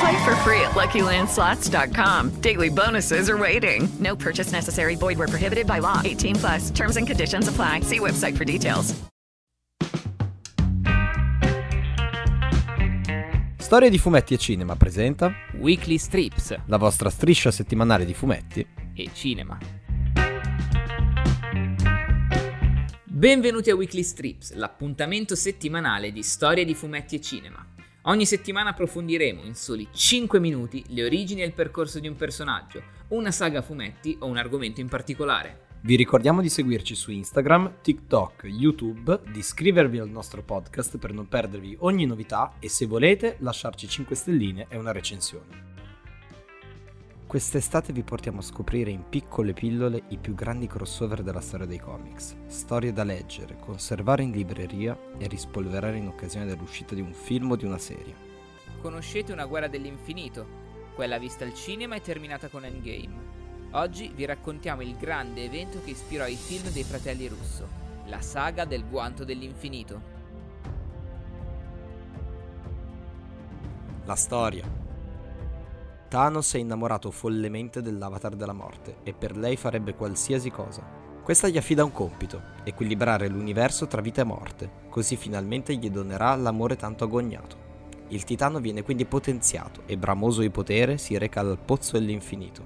Play for free at LuckyLandSlots.com. Daily bonuses are waiting. No purchase necessary. Void where prohibited by law. 18 plus. Terms and conditions apply. See website for details. Storie di fumetti e cinema presenta Weekly Strips, la vostra striscia settimanale di fumetti e cinema. Benvenuti a Weekly Strips, l'appuntamento settimanale di storie di fumetti e cinema. Ogni settimana approfondiremo in soli 5 minuti le origini e il percorso di un personaggio, una saga a fumetti o un argomento in particolare. Vi ricordiamo di seguirci su Instagram, TikTok, YouTube, di iscrivervi al nostro podcast per non perdervi ogni novità e se volete lasciarci 5 stelline e una recensione. Quest'estate vi portiamo a scoprire in piccole pillole i più grandi crossover della storia dei comics, storie da leggere, conservare in libreria e rispolverare in occasione dell'uscita di un film o di una serie. Conoscete una guerra dell'infinito? Quella vista al cinema e terminata con Endgame. Oggi vi raccontiamo il grande evento che ispirò i film dei fratelli Russo, la saga del guanto dell'infinito. La storia. Thanos è innamorato follemente dell'avatar della morte e per lei farebbe qualsiasi cosa. Questa gli affida un compito, equilibrare l'universo tra vita e morte, così finalmente gli donerà l'amore tanto agognato. Il titano viene quindi potenziato e bramoso di potere si reca al Pozzo dell'Infinito,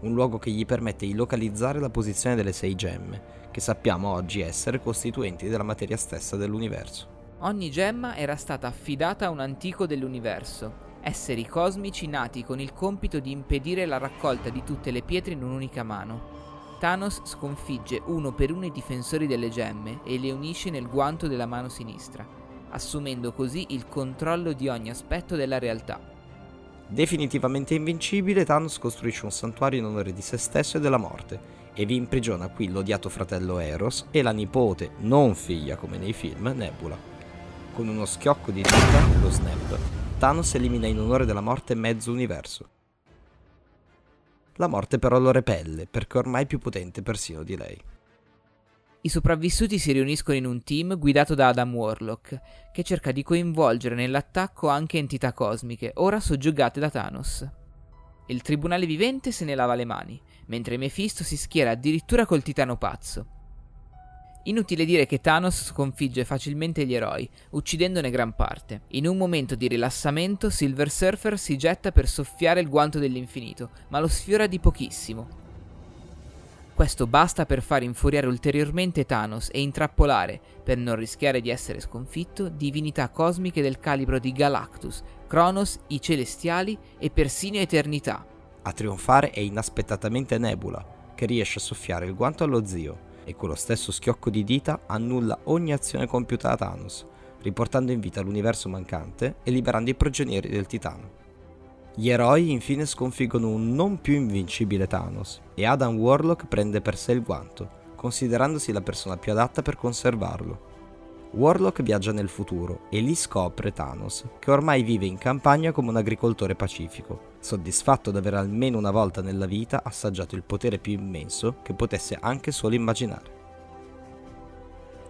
un luogo che gli permette di localizzare la posizione delle sei gemme, che sappiamo oggi essere costituenti della materia stessa dell'universo. Ogni gemma era stata affidata a un antico dell'universo, esseri cosmici nati con il compito di impedire la raccolta di tutte le pietre in un'unica mano. Thanos sconfigge uno per uno i difensori delle gemme e le unisce nel guanto della mano sinistra, assumendo così il controllo di ogni aspetto della realtà. Definitivamente invincibile, Thanos costruisce un santuario in onore di se stesso e della morte, e vi imprigiona qui l'odiato fratello Eros e la nipote, non figlia come nei film, Nebula. Con uno schiocco di dita, lo snap, Thanos elimina in onore della morte mezzo universo. La morte però lo repelle, perché ormai è più potente persino di lei. I sopravvissuti si riuniscono in un team guidato da Adam Warlock, che cerca di coinvolgere nell'attacco anche entità cosmiche, ora soggiogate da Thanos. Il tribunale vivente se ne lava le mani, mentre Mephisto si schiera addirittura col titano pazzo. Inutile dire che Thanos sconfigge facilmente gli eroi, uccidendone gran parte. In un momento di rilassamento, Silver Surfer si getta per soffiare il guanto dell'infinito, ma lo sfiora di pochissimo. Questo basta per far infuriare ulteriormente Thanos e intrappolare, per non rischiare di essere sconfitto, divinità cosmiche del calibro di Galactus, Cronos, i Celestiali e persino Eternità. A trionfare è inaspettatamente Nebula, che riesce a soffiare il guanto allo zio e con lo stesso schiocco di dita annulla ogni azione compiuta da Thanos, riportando in vita l'universo mancante e liberando i prigionieri del Titano. Gli eroi infine sconfiggono un non più invincibile Thanos e Adam Warlock prende per sé il guanto, considerandosi la persona più adatta per conservarlo. Warlock viaggia nel futuro e lì scopre Thanos, che ormai vive in campagna come un agricoltore pacifico, soddisfatto di aver almeno una volta nella vita assaggiato il potere più immenso che potesse anche solo immaginare.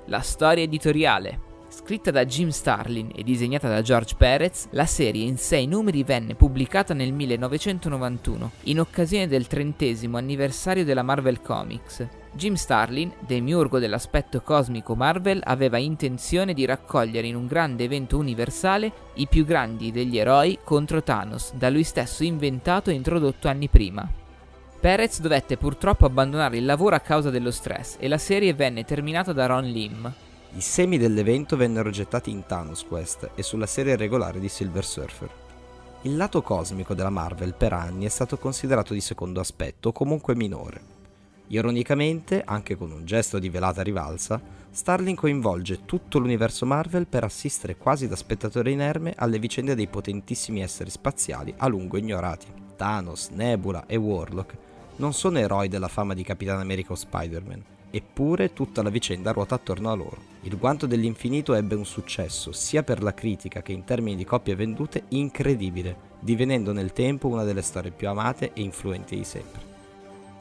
La storia editoriale Scritta da Jim Starlin e disegnata da George Perez, la serie in sei numeri venne pubblicata nel 1991, in occasione del trentesimo anniversario della Marvel Comics. Jim Starlin, demiurgo dell'aspetto cosmico Marvel, aveva intenzione di raccogliere in un grande evento universale i più grandi degli eroi contro Thanos, da lui stesso inventato e introdotto anni prima. Perez dovette purtroppo abbandonare il lavoro a causa dello stress e la serie venne terminata da Ron Lim. I semi dell'evento vennero gettati in Thanos Quest e sulla serie regolare di Silver Surfer. Il lato cosmico della Marvel per anni è stato considerato di secondo aspetto comunque minore. Ironicamente, anche con un gesto di velata rivalsa, Starling coinvolge tutto l'universo Marvel per assistere quasi da spettatore inerme alle vicende dei potentissimi esseri spaziali a lungo ignorati. Thanos, Nebula e Warlock non sono eroi della fama di Capitan America o Spider-Man, eppure tutta la vicenda ruota attorno a loro. Il guanto dell'infinito ebbe un successo, sia per la critica che in termini di coppie vendute, incredibile, divenendo nel tempo una delle storie più amate e influenti di sempre.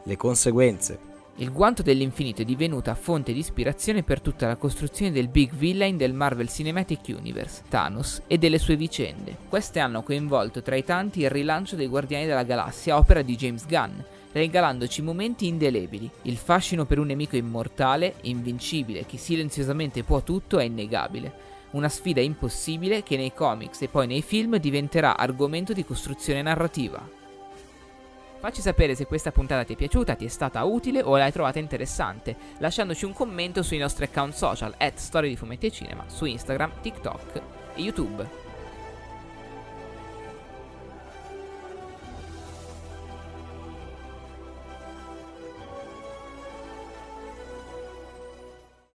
Le conseguenze. Il guanto dell'infinito è divenuta fonte di ispirazione per tutta la costruzione del big villain del Marvel Cinematic Universe, Thanos, e delle sue vicende. Queste hanno coinvolto tra i tanti il rilancio dei Guardiani della Galassia, opera di James Gunn, regalandoci momenti indelebili. Il fascino per un nemico immortale, invincibile, che silenziosamente può tutto, è innegabile. Una sfida impossibile che nei comics e poi nei film diventerà argomento di costruzione narrativa. Facci sapere se questa puntata ti è piaciuta, ti è stata utile o l'hai trovata interessante, lasciandoci un commento sui nostri account social, at Storie di Fumetti e Cinema, su Instagram, TikTok e YouTube.